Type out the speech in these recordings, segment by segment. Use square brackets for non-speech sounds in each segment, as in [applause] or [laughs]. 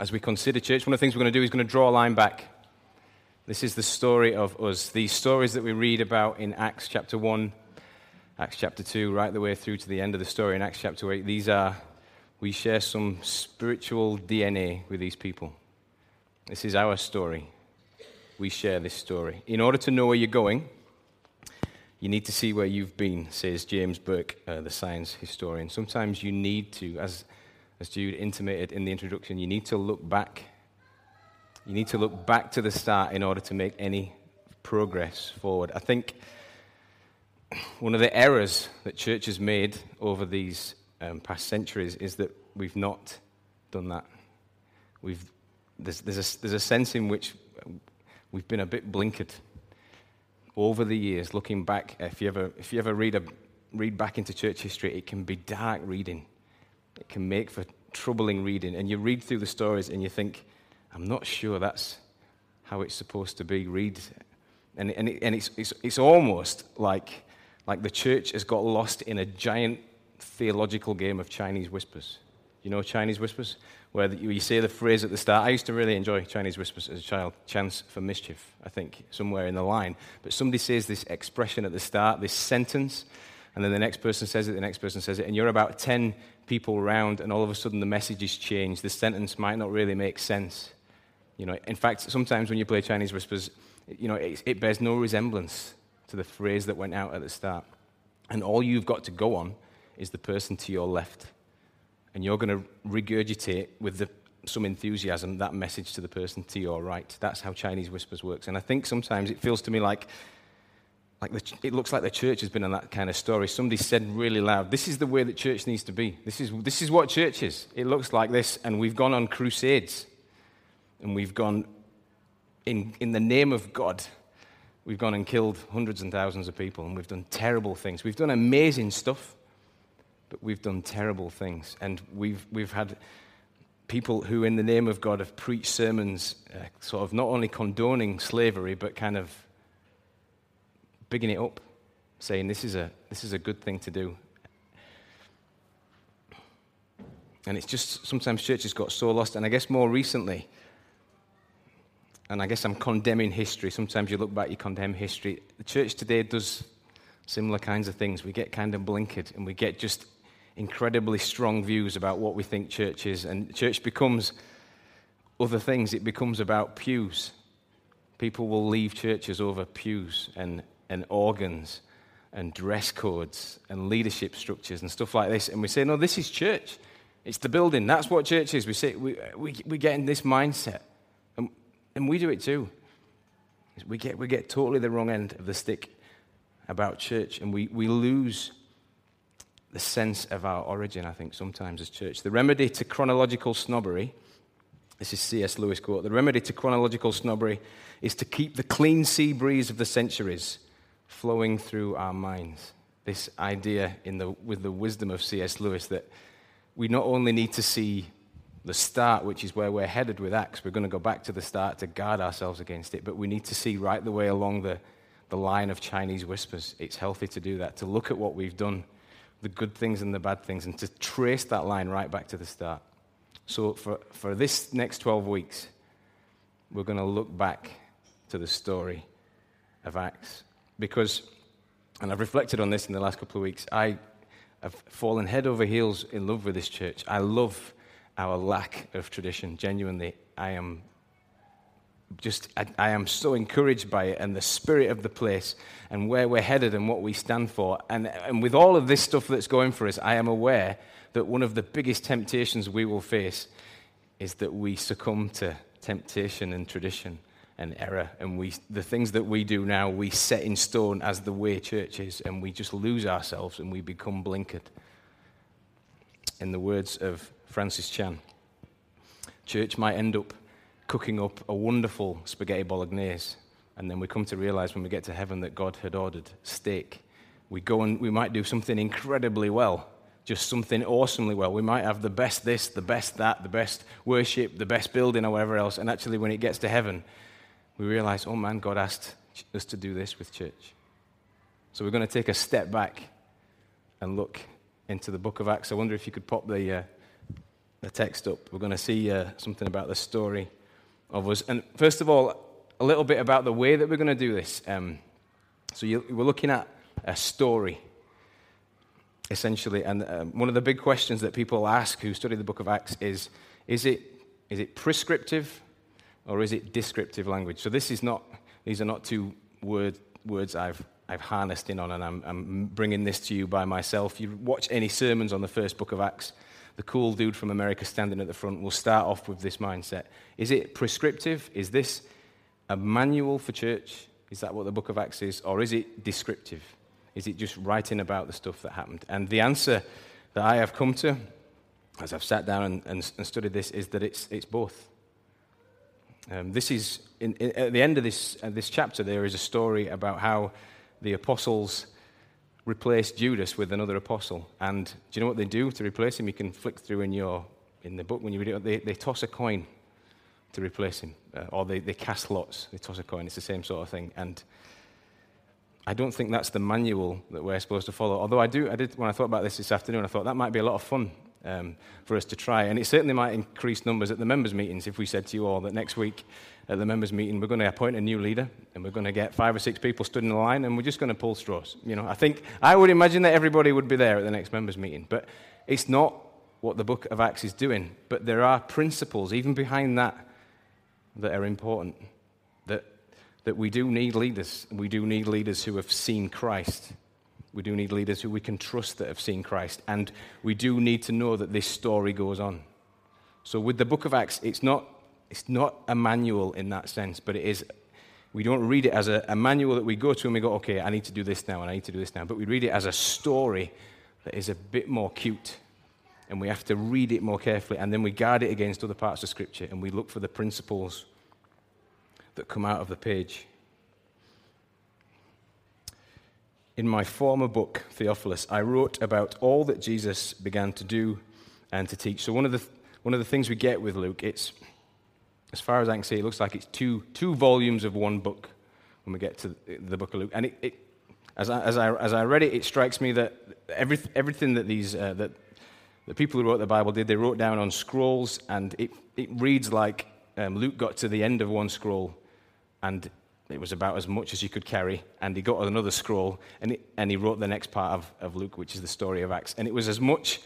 as we consider church, one of the things we're going to do is going to draw a line back. This is the story of us. These stories that we read about in Acts chapter 1, Acts chapter 2, right the way through to the end of the story in Acts chapter 8, these are, we share some spiritual DNA with these people. This is our story. We share this story. In order to know where you're going, you need to see where you've been, says James Burke, uh, the science historian. Sometimes you need to, as, as Jude intimated in the introduction, you need to look back. You need to look back to the start in order to make any progress forward. I think one of the errors that church has made over these um, past centuries is that we've not done that. We've, there's, there's, a, there's a sense in which we've been a bit blinkered over the years, looking back, if you ever, if you ever read, a, read back into church history, it can be dark reading. It can make for troubling reading. And you read through the stories and you think, I'm not sure that's how it's supposed to be. Read. And, and, it, and it's, it's, it's almost like, like the church has got lost in a giant theological game of Chinese whispers. You know Chinese whispers? where you say the phrase at the start. I used to really enjoy Chinese whispers as a child, chance for mischief, I think, somewhere in the line. But somebody says this expression at the start, this sentence, and then the next person says it, the next person says it, and you're about 10 people around, and all of a sudden the message is changed. The sentence might not really make sense. You know, in fact, sometimes when you play Chinese whispers, you know, it, it bears no resemblance to the phrase that went out at the start. And all you've got to go on is the person to your left and you're going to regurgitate with the, some enthusiasm that message to the person to your right. That's how Chinese whispers works. And I think sometimes it feels to me like, like the, it looks like the church has been on that kind of story. Somebody said really loud, This is the way that church needs to be. This is, this is what church is. It looks like this. And we've gone on crusades. And we've gone, in, in the name of God, we've gone and killed hundreds and thousands of people. And we've done terrible things. We've done amazing stuff but we've done terrible things. And we've, we've had people who, in the name of God, have preached sermons, uh, sort of not only condoning slavery, but kind of bigging it up, saying this is a, this is a good thing to do. And it's just sometimes churches got so lost. And I guess more recently, and I guess I'm condemning history. Sometimes you look back, you condemn history. The church today does similar kinds of things. We get kind of blinkered and we get just incredibly strong views about what we think church is. And church becomes other things, it becomes about pews. People will leave churches over pews and, and organs and dress codes and leadership structures and stuff like this. And we say, no, this is church. It's the building. That's what church is. We, say, we, we, we get in this mindset. And, and we do it too. We get, we get totally the wrong end of the stick about church and we, we lose the sense of our origin, I think, sometimes as church. The remedy to chronological snobbery, this is C.S. Lewis quote, the remedy to chronological snobbery is to keep the clean sea breeze of the centuries flowing through our minds. This idea in the, with the wisdom of C.S. Lewis that we not only need to see the start, which is where we're headed with Acts, we're going to go back to the start to guard ourselves against it, but we need to see right the way along the, the line of Chinese whispers. It's healthy to do that, to look at what we've done the good things and the bad things, and to trace that line right back to the start. So, for, for this next 12 weeks, we're going to look back to the story of Acts. Because, and I've reflected on this in the last couple of weeks, I have fallen head over heels in love with this church. I love our lack of tradition. Genuinely, I am just, I, I, am so encouraged by it and the spirit of the place and where we're headed and what we stand for. And, and with all of this stuff that's going for us, I am aware that one of the biggest temptations we will face is that we succumb to temptation and tradition and error. And we, the things that we do now, we set in stone as the way church is, and we just lose ourselves and we become blinkered. In the words of Francis Chan, church might end up cooking up a wonderful spaghetti bolognese. And then we come to realize when we get to heaven that God had ordered steak. We go and we might do something incredibly well, just something awesomely well. We might have the best this, the best that, the best worship, the best building, or whatever else. And actually, when it gets to heaven, we realize, oh man, God asked us to do this with church. So we're going to take a step back and look into the book of Acts. I wonder if you could pop the, uh, the text up, we're going to see uh, something about the story of us. And first of all, a little bit about the way that we're going to do this. Um, so you, we're looking at a story, essentially. And um, one of the big questions that people ask who study the book of Acts is is it, is it prescriptive or is it descriptive language? So this is not, these are not two word, words I've, I've harnessed in on, and I'm, I'm bringing this to you by myself. You watch any sermons on the first book of Acts, the cool dude from America standing at the front will start off with this mindset. Is it prescriptive? Is this a manual for church? Is that what the book of Acts is? Or is it descriptive? Is it just writing about the stuff that happened? And the answer that I have come to, as I've sat down and, and, and studied this, is that it's, it's both. Um, this is, in, in, at the end of this, uh, this chapter, there is a story about how the apostles replaced Judas with another apostle. And do you know what they do to replace him? You can flick through in, your, in the book when you read it. They, they toss a coin to replace him, uh, or they, they cast lots. They toss a coin. It's the same sort of thing. And I don't think that's the manual that we're supposed to follow. Although I do, I did when I thought about this this afternoon, I thought that might be a lot of fun um, for us to try, and it certainly might increase numbers at the members' meetings if we said to you all that next week at the members' meeting we're going to appoint a new leader and we're going to get five or six people stood in a line and we're just going to pull straws. You know, I think I would imagine that everybody would be there at the next members' meeting, but it's not what the book of Acts is doing. But there are principles even behind that that are important. That, that we do need leaders. We do need leaders who have seen Christ. We do need leaders who we can trust that have seen Christ. And we do need to know that this story goes on. So, with the book of Acts, it's not, it's not a manual in that sense, but it is. We don't read it as a, a manual that we go to and we go, okay, I need to do this now and I need to do this now. But we read it as a story that is a bit more cute and we have to read it more carefully, and then we guard it against other parts of Scripture, and we look for the principles that come out of the page. In my former book, Theophilus, I wrote about all that Jesus began to do and to teach. So, one of the, one of the things we get with Luke, it's, as far as I can see, it looks like it's two, two volumes of one book when we get to the book of Luke. And it, it, as, I, as, I, as I read it, it strikes me that every, everything that these, uh, that the people who wrote the Bible did, they wrote down on scrolls, and it, it reads like um, Luke got to the end of one scroll, and it was about as much as you could carry, and he got another scroll, and, and he wrote the next part of, of Luke, which is the story of Acts. And it was as much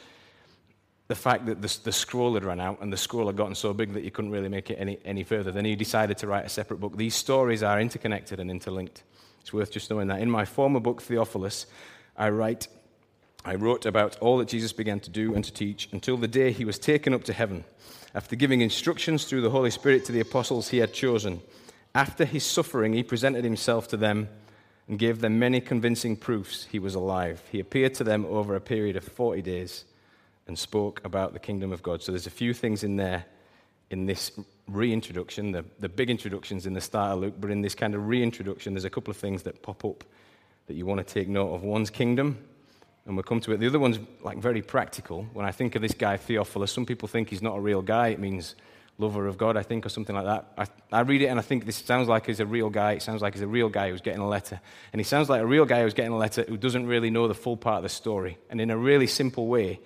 the fact that the, the scroll had run out, and the scroll had gotten so big that you couldn't really make it any, any further. Then he decided to write a separate book. These stories are interconnected and interlinked. It's worth just knowing that. In my former book, Theophilus, I write I wrote about all that Jesus began to do and to teach until the day he was taken up to heaven, after giving instructions through the Holy Spirit to the apostles he had chosen. After his suffering, he presented himself to them and gave them many convincing proofs he was alive. He appeared to them over a period of 40 days and spoke about the kingdom of God. So there's a few things in there in this reintroduction. The, the big introductions in the start of Luke, but in this kind of reintroduction, there's a couple of things that pop up that you want to take note of. One's kingdom, and we'll come to it. The other one's like very practical. When I think of this guy Theophilus, some people think he's not a real guy. It means lover of God, I think, or something like that. I, I read it and I think this sounds like he's a real guy. It sounds like he's a real guy who's getting a letter. And he sounds like a real guy who's getting a letter who doesn't really know the full part of the story. And in a really simple way,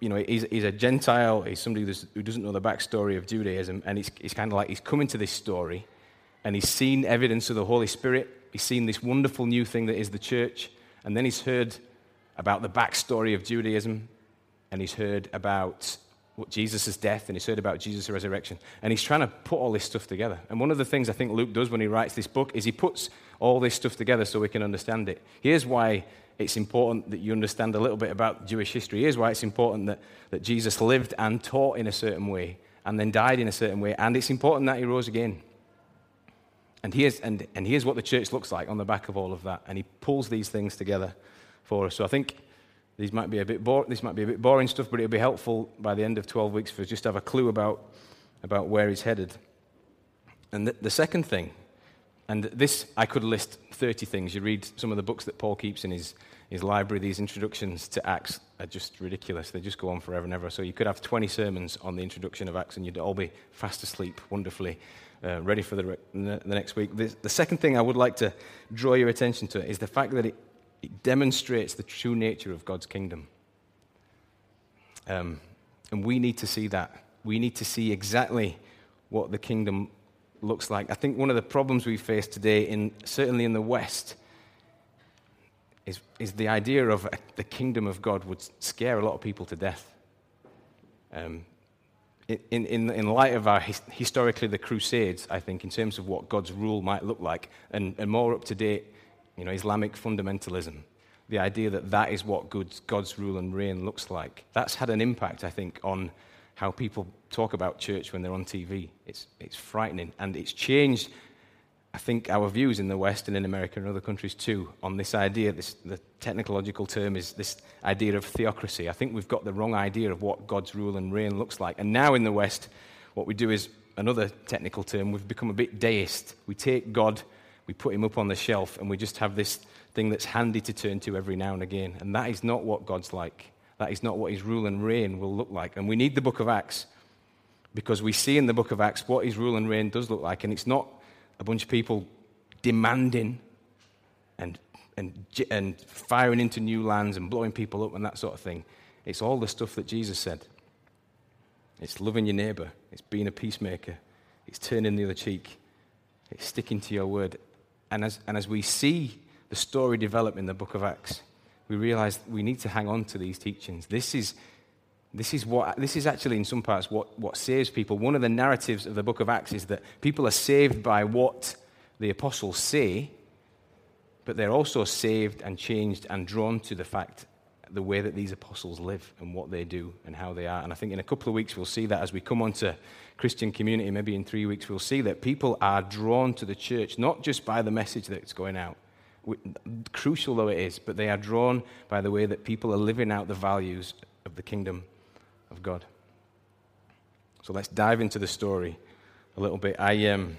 you know, he's, he's a Gentile. He's somebody who doesn't know the backstory of Judaism. And he's kind of like he's coming to this story and he's seen evidence of the Holy Spirit. He's seen this wonderful new thing that is the church. And then he's heard about the backstory of Judaism, and he's heard about Jesus' death, and he's heard about Jesus' resurrection. And he's trying to put all this stuff together. And one of the things I think Luke does when he writes this book is he puts all this stuff together so we can understand it. Here's why it's important that you understand a little bit about Jewish history. Here's why it's important that, that Jesus lived and taught in a certain way, and then died in a certain way. And it's important that he rose again. And here's, and, and here's what the church looks like on the back of all of that. And he pulls these things together for us. So I think these might be a bit this might be a bit boring stuff, but it'll be helpful by the end of 12 weeks for us just to have a clue about, about where he's headed. And the, the second thing, and this I could list 30 things. You read some of the books that Paul keeps in his, his library, these introductions to Acts are just ridiculous. They just go on forever and ever. So you could have 20 sermons on the introduction of Acts, and you'd all be fast asleep wonderfully. Uh, ready for the, the next week. The, the second thing I would like to draw your attention to is the fact that it, it demonstrates the true nature of God's kingdom. Um, And we need to see that. We need to see exactly what the kingdom looks like. I think one of the problems we face today, in, certainly in the West, is, is the idea of the kingdom of God would scare a lot of people to death. Um, in, in, in light of our historically the Crusades, I think, in terms of what God's rule might look like, and, and more up to date, you know, Islamic fundamentalism, the idea that that is what God's, rule and reign looks like, that's had an impact, I think, on how people talk about church when they're on TV. It's, it's frightening, and it's changed I think our views in the West and in America and other countries too on this idea, this, the technological term is this idea of theocracy. I think we've got the wrong idea of what God's rule and reign looks like. And now in the West, what we do is another technical term, we've become a bit deist. We take God, we put him up on the shelf, and we just have this thing that's handy to turn to every now and again. And that is not what God's like. That is not what his rule and reign will look like. And we need the book of Acts because we see in the book of Acts what his rule and reign does look like. And it's not a bunch of people demanding and, and, and firing into new lands and blowing people up and that sort of thing. It's all the stuff that Jesus said. It's loving your neighbor, it's being a peacemaker, it's turning the other cheek, it's sticking to your word. And as, and as we see the story develop in the book of Acts, we realize we need to hang on to these teachings. This is this is, what, this is actually, in some parts, what, what saves people. One of the narratives of the book of Acts is that people are saved by what the apostles say, but they're also saved and changed and drawn to the fact, the way that these apostles live and what they do and how they are. And I think in a couple of weeks we'll see that as we come on to Christian community, maybe in three weeks, we'll see that people are drawn to the church, not just by the message that's going out, crucial though it is, but they are drawn by the way that people are living out the values of the kingdom of God. So let's dive into the story a little bit. I, um,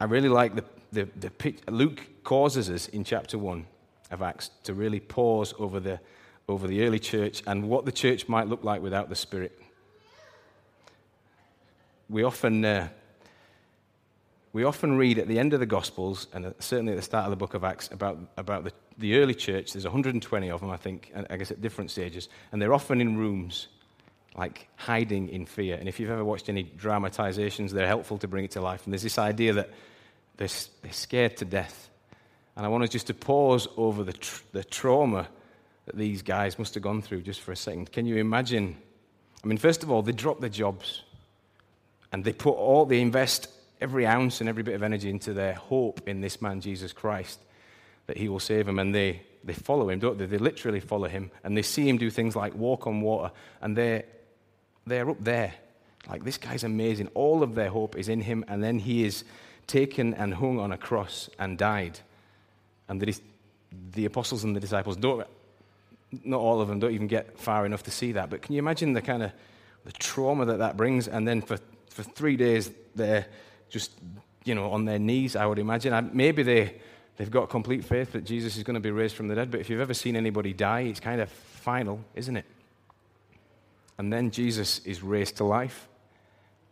I really like the, the, the Luke causes us in chapter 1 of Acts to really pause over the, over the early church and what the church might look like without the Spirit. We often, uh, we often read at the end of the Gospels, and certainly at the start of the book of Acts, about, about the, the early church. There's 120 of them, I think, I guess at different stages. And they're often in rooms, like hiding in fear. And if you've ever watched any dramatizations, they're helpful to bring it to life. And there's this idea that they're, they're scared to death. And I want us just to pause over the, tr- the trauma that these guys must have gone through just for a second. Can you imagine? I mean, first of all, they drop their jobs and they put all, they invest every ounce and every bit of energy into their hope in this man, Jesus Christ, that he will save them. And they, they follow him, don't they? They literally follow him. And they see him do things like walk on water. And they're, they're up there. Like, this guy's amazing. All of their hope is in him. And then he is taken and hung on a cross and died. And the, the apostles and the disciples don't, not all of them don't even get far enough to see that. But can you imagine the kind of the trauma that that brings? And then for, for three days, they're just, you know, on their knees, I would imagine. Maybe they, they've got complete faith that Jesus is going to be raised from the dead, but if you've ever seen anybody die, it's kind of final, isn't it? And then Jesus is raised to life.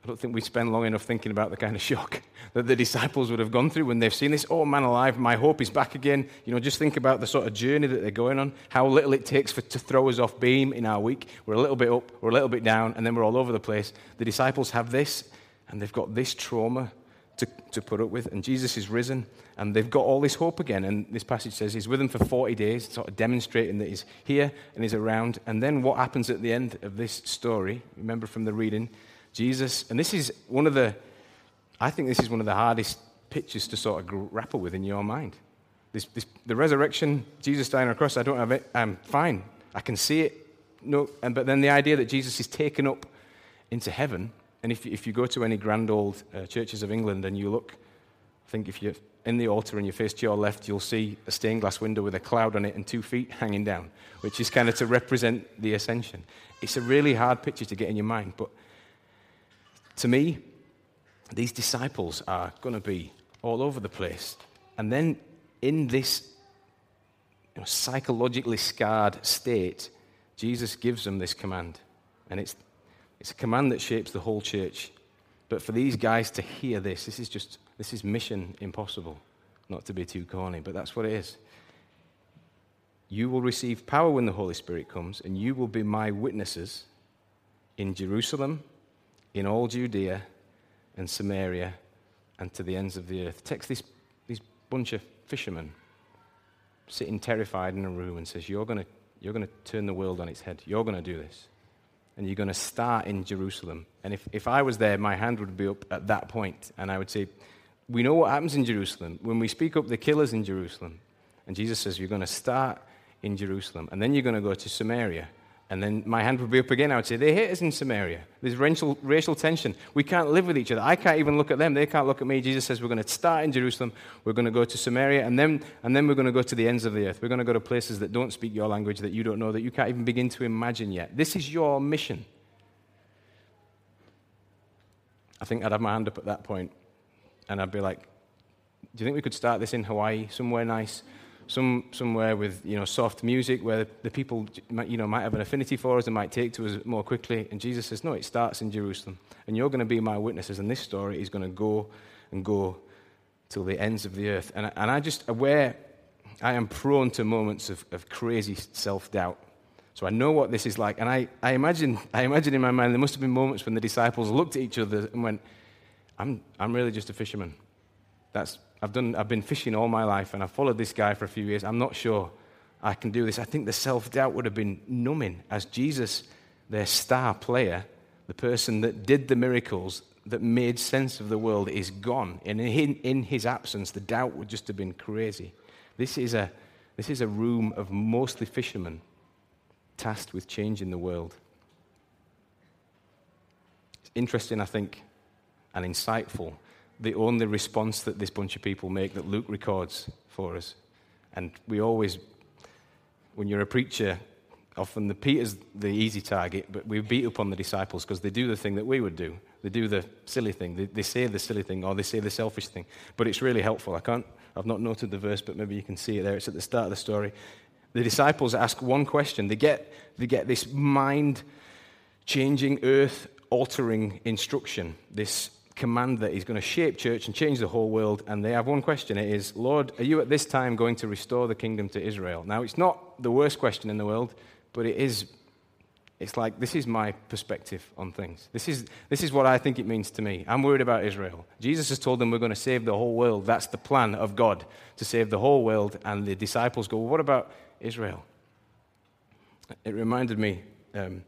I don't think we spend long enough thinking about the kind of shock [laughs] that the disciples would have gone through when they've seen this. Oh, man alive, my hope is back again. You know, just think about the sort of journey that they're going on, how little it takes for, to throw us off beam in our week. We're a little bit up, we're a little bit down, and then we're all over the place. The disciples have this, and they've got this trauma to, to put up with. And Jesus is risen, and they've got all this hope again. And this passage says he's with them for 40 days, sort of demonstrating that he's here and he's around. And then what happens at the end of this story, remember from the reading, Jesus, and this is one of the, I think this is one of the hardest pictures to sort of grapple with in your mind. This, this, the resurrection, Jesus dying on a cross, I don't have it. I'm fine. I can see it. No, and, but then the idea that Jesus is taken up into heaven and if, if you go to any grand old uh, churches of England and you look, I think if you're in the altar and you face to your left, you'll see a stained glass window with a cloud on it and two feet hanging down, which is kind of to represent the ascension. It's a really hard picture to get in your mind, but to me, these disciples are going to be all over the place. And then in this you know, psychologically scarred state, Jesus gives them this command. And it's it's a command that shapes the whole church. But for these guys to hear this, this is just, this is mission impossible. Not to be too corny, but that's what it is. You will receive power when the Holy Spirit comes, and you will be my witnesses. in Jerusalem, in all Judea and Samaria, and to the ends of the earth. Takes this, this bunch of fishermen sitting terrified in a room and says, You're going you're to turn the world on its head. You're going to do this. And you're going to start in Jerusalem. And if, if I was there, my hand would be up at that point, and I would say, We know what happens in Jerusalem. When we speak up the killers in Jerusalem, and Jesus says, You're going to start in Jerusalem, and then you're going to go to Samaria, and then my hand would be up again. I would say, They hate us in Samaria. There's racial, racial tension. We can't live with each other. I can't even look at them. They can't look at me. Jesus says, We're going to start in Jerusalem. We're going to go to Samaria. And then, and then we're going to go to the ends of the earth. We're going to go to places that don't speak your language, that you don't know, that you can't even begin to imagine yet. This is your mission. I think I'd have my hand up at that point, and I'd be like, Do you think we could start this in Hawaii, somewhere nice? Some, somewhere with you know, soft music where the people you know, might have an affinity for us and might take to us more quickly. And Jesus says, No, it starts in Jerusalem. And you're going to be my witnesses. And this story is going to go and go till the ends of the earth. And, and I just, aware, I am prone to moments of, of crazy self doubt. So I know what this is like. And I, I, imagine, I imagine in my mind there must have been moments when the disciples looked at each other and went, I'm, I'm really just a fisherman. That's, I've, done, I've been fishing all my life and I've followed this guy for a few years. I'm not sure I can do this. I think the self doubt would have been numbing as Jesus, their star player, the person that did the miracles that made sense of the world, is gone. And in, in his absence, the doubt would just have been crazy. This is, a, this is a room of mostly fishermen tasked with changing the world. It's interesting, I think, and insightful the only response that this bunch of people make that Luke records for us. And we always, when you're a preacher, often the Peter's the easy target, but we beat up on the disciples because they do the thing that we would do. They do the silly thing. They, they, say the silly thing or they say the selfish thing. But it's really helpful. I can't, I've not noted the verse, but maybe you can see it there. It's at the start of the story. The disciples ask one question. They get, they get this mind changing, earth altering instruction, this command that is going to shape church and change the whole world. And they have one question it is, Lord, are you at this time going to restore the kingdom to Israel? Now, it's not the worst question in the world, but it is. It's like, this is my perspective on things. This is, this is what I think it means to me. I'm worried about Israel. Jesus has told them we're going to save the whole world. That's the plan of God, to save the whole world. And the disciples go, well, what about Israel? It reminded me um,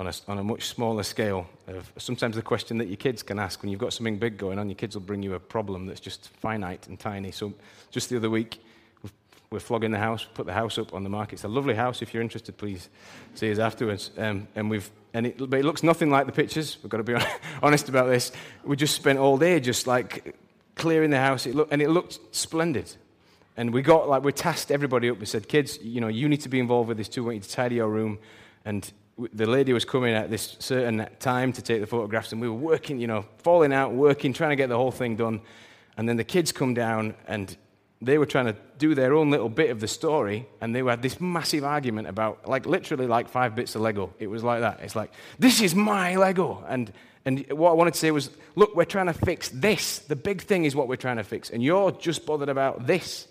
on a, on a much smaller scale. Of sometimes the question that your kids can ask when you've got something big going on, your kids will bring you a problem that's just finite and tiny. So just the other week, we're flogging the house, put the house up on the market. It's a lovely house. If you're interested, please see us afterwards. Um, and we've, and it, but it looks nothing like the pictures. We've got to be [laughs] honest about this. We just spent all day just like clearing the house. It look, and it looked splendid. And we got like we tasked everybody up. We said, kids, you know, you need to be involved with this too. We need to tidy your room. And the lady was coming at this certain time to take the photographs, and we were working, you know, falling out, working, trying to get the whole thing done. And then the kids come down, and they were trying to do their own little bit of the story, and they had this massive argument about, like, literally like five bits of Lego. It was like that. It's like, this is my Lego. And, and what I wanted to say was, look, we're trying to fix this. The big thing is what we're trying to fix, and you're just bothered about this.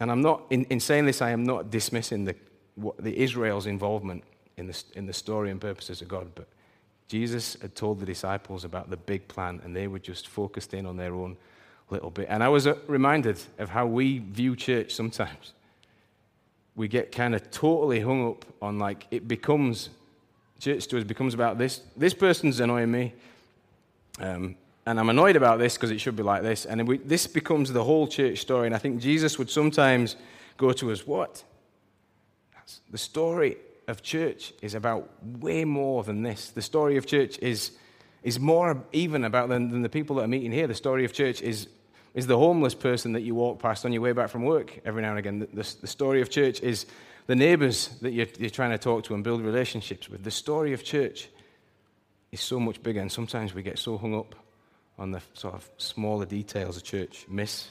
And I'm not, in, in saying this, I am not dismissing the, what, the Israel's involvement in the, in the story and purposes of God. But Jesus had told the disciples about the big plan, and they were just focused in on their own little bit. And I was uh, reminded of how we view church sometimes. We get kind of totally hung up on like it becomes church to us becomes about this. This person's annoying me, um, and I'm annoyed about this because it should be like this. And we, this becomes the whole church story. And I think Jesus would sometimes go to us, "What? That's the story of church is about way more than this. The story of church is, is more even about than, than the people that are meeting here. The story of church is, is the homeless person that you walk past on your way back from work every now and again. The, the, the story of church is the neighbors that you're, you're trying to talk to and build relationships with. The story of church is so much bigger, and sometimes we get so hung up on the sort of smaller details of church, miss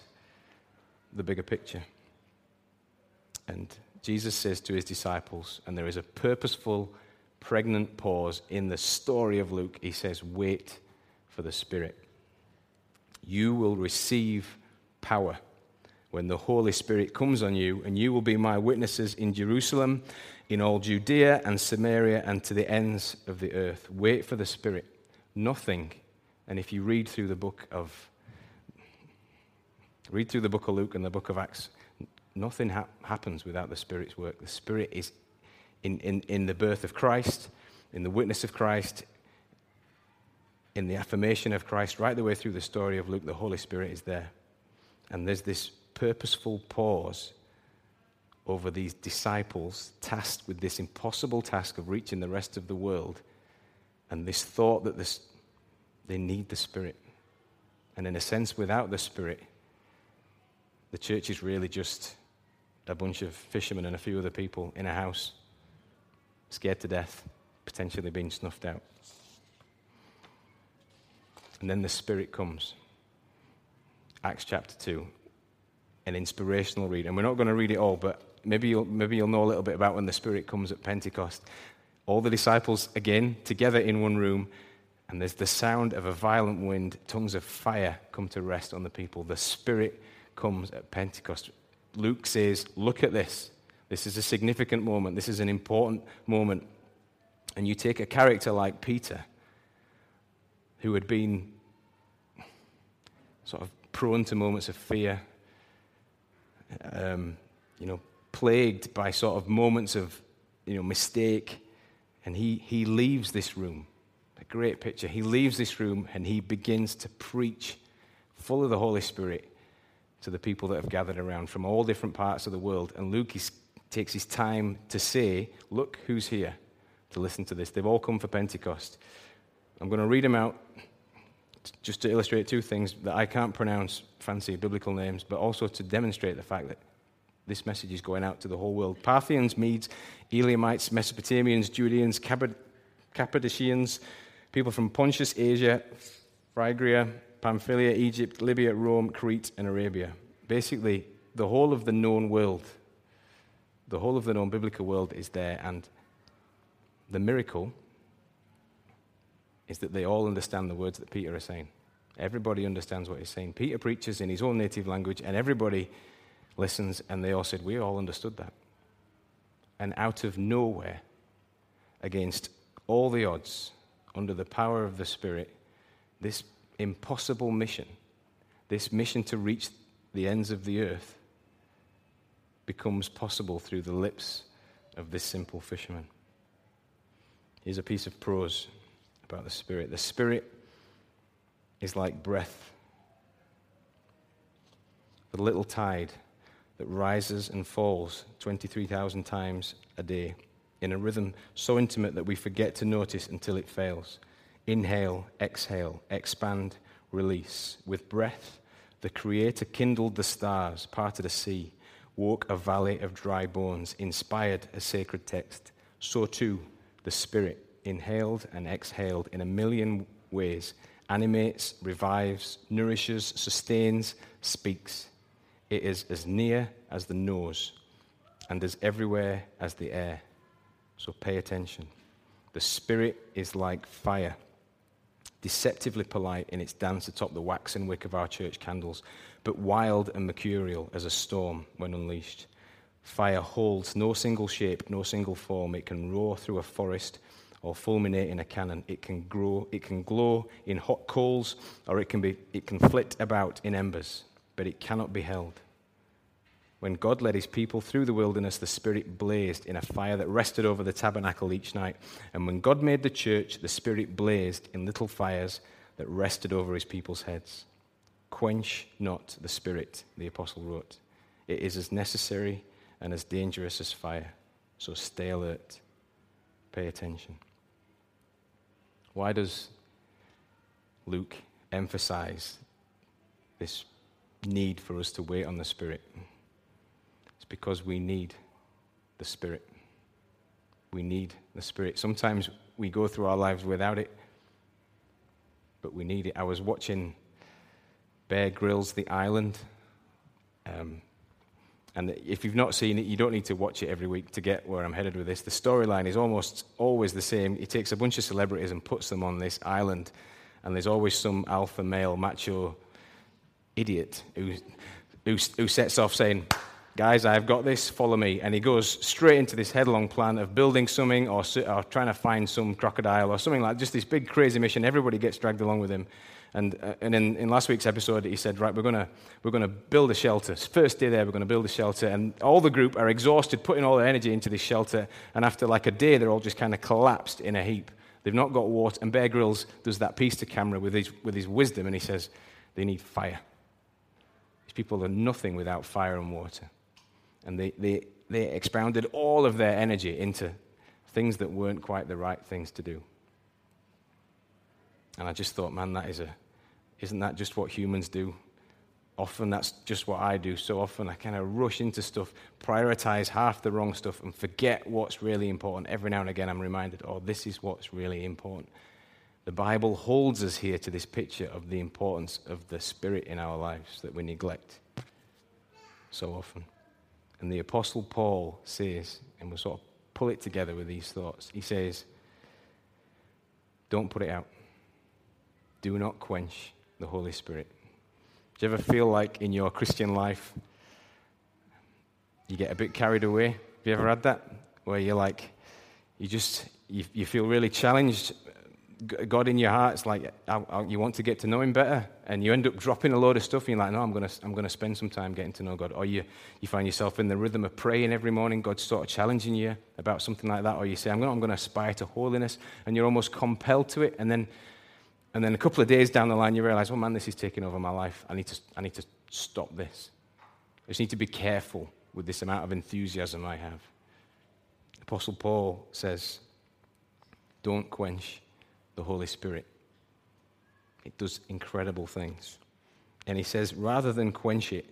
the bigger picture. And Jesus says to his disciples, and there is a purposeful, pregnant pause in the story of Luke. He says, Wait for the Spirit. You will receive power when the Holy Spirit comes on you, and you will be my witnesses in Jerusalem, in all Judea and Samaria, and to the ends of the earth. Wait for the Spirit. Nothing. And if you read through the book of read through the book of Luke and the book of Acts, nothing ha- happens without the Spirit's work. The Spirit is in, in, in the birth of Christ, in the witness of Christ, in the affirmation of Christ, right the way through the story of Luke, the Holy Spirit is there. And there's this purposeful pause over these disciples tasked with this impossible task of reaching the rest of the world, and this thought that this, they need the Spirit. And in a sense, without the Spirit, the church is really just a bunch of fishermen and a few other people in a house, scared to death, potentially being snuffed out. And then the Spirit comes. Acts chapter 2, an inspirational read. And we're not going to read it all, but maybe you'll, maybe you'll know a little bit about when the Spirit comes at Pentecost. All the disciples, again, together in one room, and there's the sound of a violent wind, tongues of fire come to rest on the people. The Spirit comes at Pentecost. Luke says, Look at this. This is a significant moment. This is an important moment. And you take a character like Peter, who had been sort of prone to moments of fear, um, you know, plagued by sort of moments of, you know, mistake. And he, he leaves this room. A great picture. He leaves this room and he begins to preach full of the Holy Spirit to the people that have gathered around from all different parts of the world. And Luke is, takes his time to say, Look who's here to listen to this. They've all come for Pentecost. I'm going to read them out just to illustrate two things that I can't pronounce fancy biblical names, but also to demonstrate the fact that this message is going out to the whole world. Parthians, Medes, Elamites, Mesopotamians, Judeans, Cappadocians, people from Pontus, Asia, Phrygia, Pamphylia, Egypt, Libya, Rome, Crete, and Arabia. Basically, the whole of the known world, the whole of the known biblical world is there, and the miracle is that they all understand the words that Peter is saying. Everybody understands what he's saying. Peter preaches in his own native language, and everybody listens, and they all said, We all understood that. And out of nowhere, against all the odds, under the power of the Spirit, this impossible mission, this mission to reach the ends of the earth, becomes possible through the lips of this simple fisherman. Here's a piece of prose about the Spirit. The Spirit is like breath, the little tide that rises and falls 23,000 times a day in a rhythm so intimate that we forget to notice until it fails. Inhale, exhale, expand, release. With breath, the Creator kindled the stars, parted a sea, woke a valley of dry bones, inspired a sacred text. So too, the Spirit inhaled and exhaled in a million ways, animates, revives, nourishes, sustains, speaks. It is as near as the nose and as everywhere as the air. So pay attention. The Spirit is like fire, deceptively polite in its dance atop the waxen wick of our church candles, but wild and mercurial as a storm when unleashed. Fire holds no single shape, no single form. It can roar through a forest or fulminate in a cannon. It can grow, it can glow in hot coals, or it can, be, it can flit about in embers, but it cannot be held. When God led his people through the wilderness, the Spirit blazed in a fire that rested over the tabernacle each night. And when God made the church, the Spirit blazed in little fires that rested over his people's heads. Quench not the Spirit, the apostle wrote. It is as necessary and as dangerous as fire. So stay alert, pay attention. Why does Luke emphasize this need for us to wait on the Spirit? It's because we need the Spirit. We need the Spirit. Sometimes we go through our lives without it, but we need it. I was watching Bear Grylls' The Island. Um, and if you've not seen it, you don't need to watch it every week to get where I'm headed with this. The storyline is almost always the same. He takes a bunch of celebrities and puts them on this island, and there's always some alpha male macho idiot who who, who sets off saying, Guys, I've got this, follow me. And he goes straight into this headlong plan of building something or, or trying to find some crocodile or something like just this big crazy mission. Everybody gets dragged along with him. And, uh, and in, in last week's episode, he said, Right, we're going we're to build a shelter. First day there, we're going to build a shelter. And all the group are exhausted, putting all their energy into this shelter. And after like a day, they're all just kind of collapsed in a heap. They've not got water. And Bear Grylls does that piece to camera with his, with his wisdom, and he says, They need fire. These people are nothing without fire and water. And they, they, they expounded all of their energy into things that weren't quite the right things to do. And I just thought, man, that is a, isn't that just what humans do? Often that's just what I do. So often I kind of rush into stuff, prioritize half the wrong stuff, and forget what's really important. Every now and again, I'm reminded, oh, this is what's really important. The Bible holds us here to this picture of the importance of the Spirit in our lives that we neglect so often. And the Apostle Paul says, and we'll sort of pull it together with these thoughts. He says, Don't put it out. Do not quench the Holy Spirit. Do you ever feel like in your Christian life you get a bit carried away? Have you ever had that? Where you're like, you just, you, you feel really challenged God in your heart, it's like I, I, you want to get to know Him better, and you end up dropping a load of stuff, and you're like, no, I'm going to I'm gonna spend some time getting to know God. Or you, you find yourself in the rhythm of praying every morning, God's sort of challenging you about something like that. Or you say, I'm going to aspire to holiness, and you're almost compelled to it. And then, and then a couple of days down the line, you realize, oh man, this is taking over my life. I need to, I need to stop this. I just need to be careful with this amount of enthusiasm I have. Apostle Paul says, don't quench the Holy Spirit. It does incredible things. And he says, rather than quench it,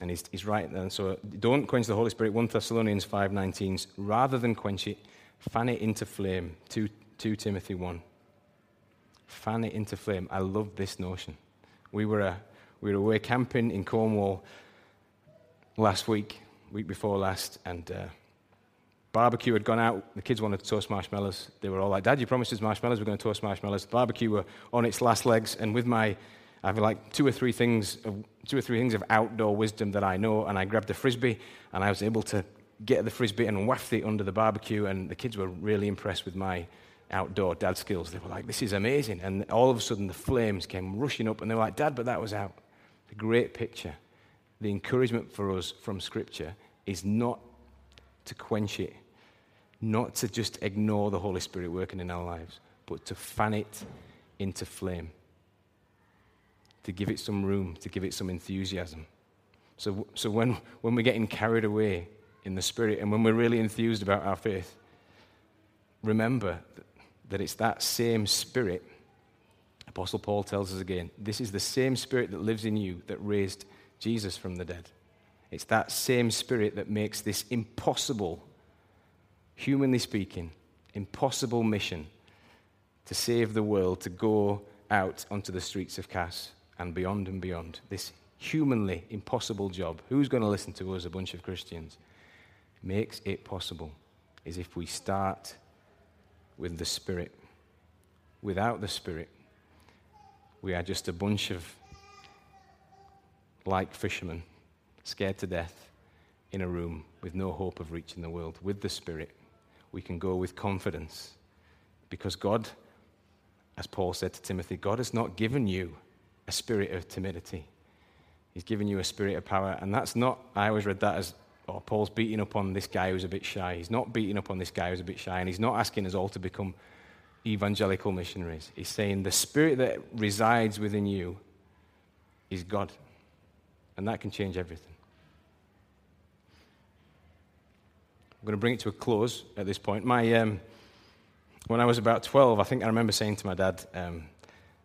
and he's, he's right then, so don't quench the Holy Spirit, 1 Thessalonians 5.19, rather than quench it, fan it into flame, 2, 2 Timothy 1. Fan it into flame. I love this notion. We were, uh, we were away camping in Cornwall last week, week before last, and uh, Barbecue had gone out. The kids wanted to toast marshmallows. They were all like, Dad, you promised us marshmallows. We're going to toast marshmallows. The barbecue were on its last legs. And with my, I have like two or three things, of, two or three things of outdoor wisdom that I know. And I grabbed a frisbee and I was able to get the frisbee and waft it under the barbecue. And the kids were really impressed with my outdoor dad skills. They were like, this is amazing. And all of a sudden the flames came rushing up and they were like, Dad, but that was out. The great picture. The encouragement for us from Scripture is not to quench it, not to just ignore the Holy Spirit working in our lives, but to fan it into flame, to give it some room, to give it some enthusiasm. So, so when, when we're getting carried away in the Spirit and when we're really enthused about our faith, remember that it's that same Spirit. Apostle Paul tells us again this is the same Spirit that lives in you that raised Jesus from the dead. It's that same Spirit that makes this impossible, humanly speaking, impossible mission to save the world, to go out onto the streets of Cass and beyond and beyond. This humanly impossible job. Who's going to listen to us, a bunch of Christians? Makes it possible is if we start with the Spirit. Without the Spirit, we are just a bunch of like fishermen scared to death, in a room with no hope of reaching the world. With the Spirit, we can go with confidence because God, as Paul said to Timothy, God has not given you a spirit of timidity. He's given you a spirit of power. And that's not, I always read that as, oh, Paul's beating up on this guy who's a bit shy. He's not beating up on this guy who's a bit shy. And he's not asking us all to become evangelical missionaries. He's saying the spirit that resides within you is God. And that can change everything. I'm going to bring it to a close at this point. My, um, when I was about 12, I think I remember saying to my dad, um,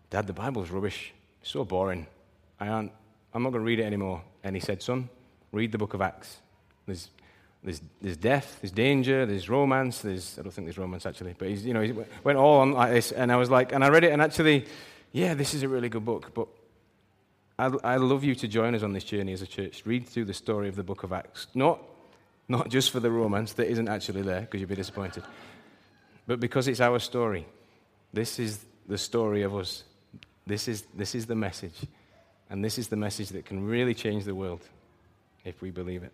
Dad, the Bible's rubbish. It's so boring. I aren't, I'm not going to read it anymore. And he said, Son, read the book of Acts. There's, there's, there's death, there's danger, there's romance. There's, I don't think there's romance actually, but he's, you know, he went all on like this. And I was like, and I read it, and actually, yeah, this is a really good book. But I, I love you to join us on this journey as a church. Read through the story of the book of Acts. Not not just for the romance that isn't actually there, because you'd be disappointed, but because it's our story. This is the story of us. This is, this is the message. And this is the message that can really change the world if we believe it.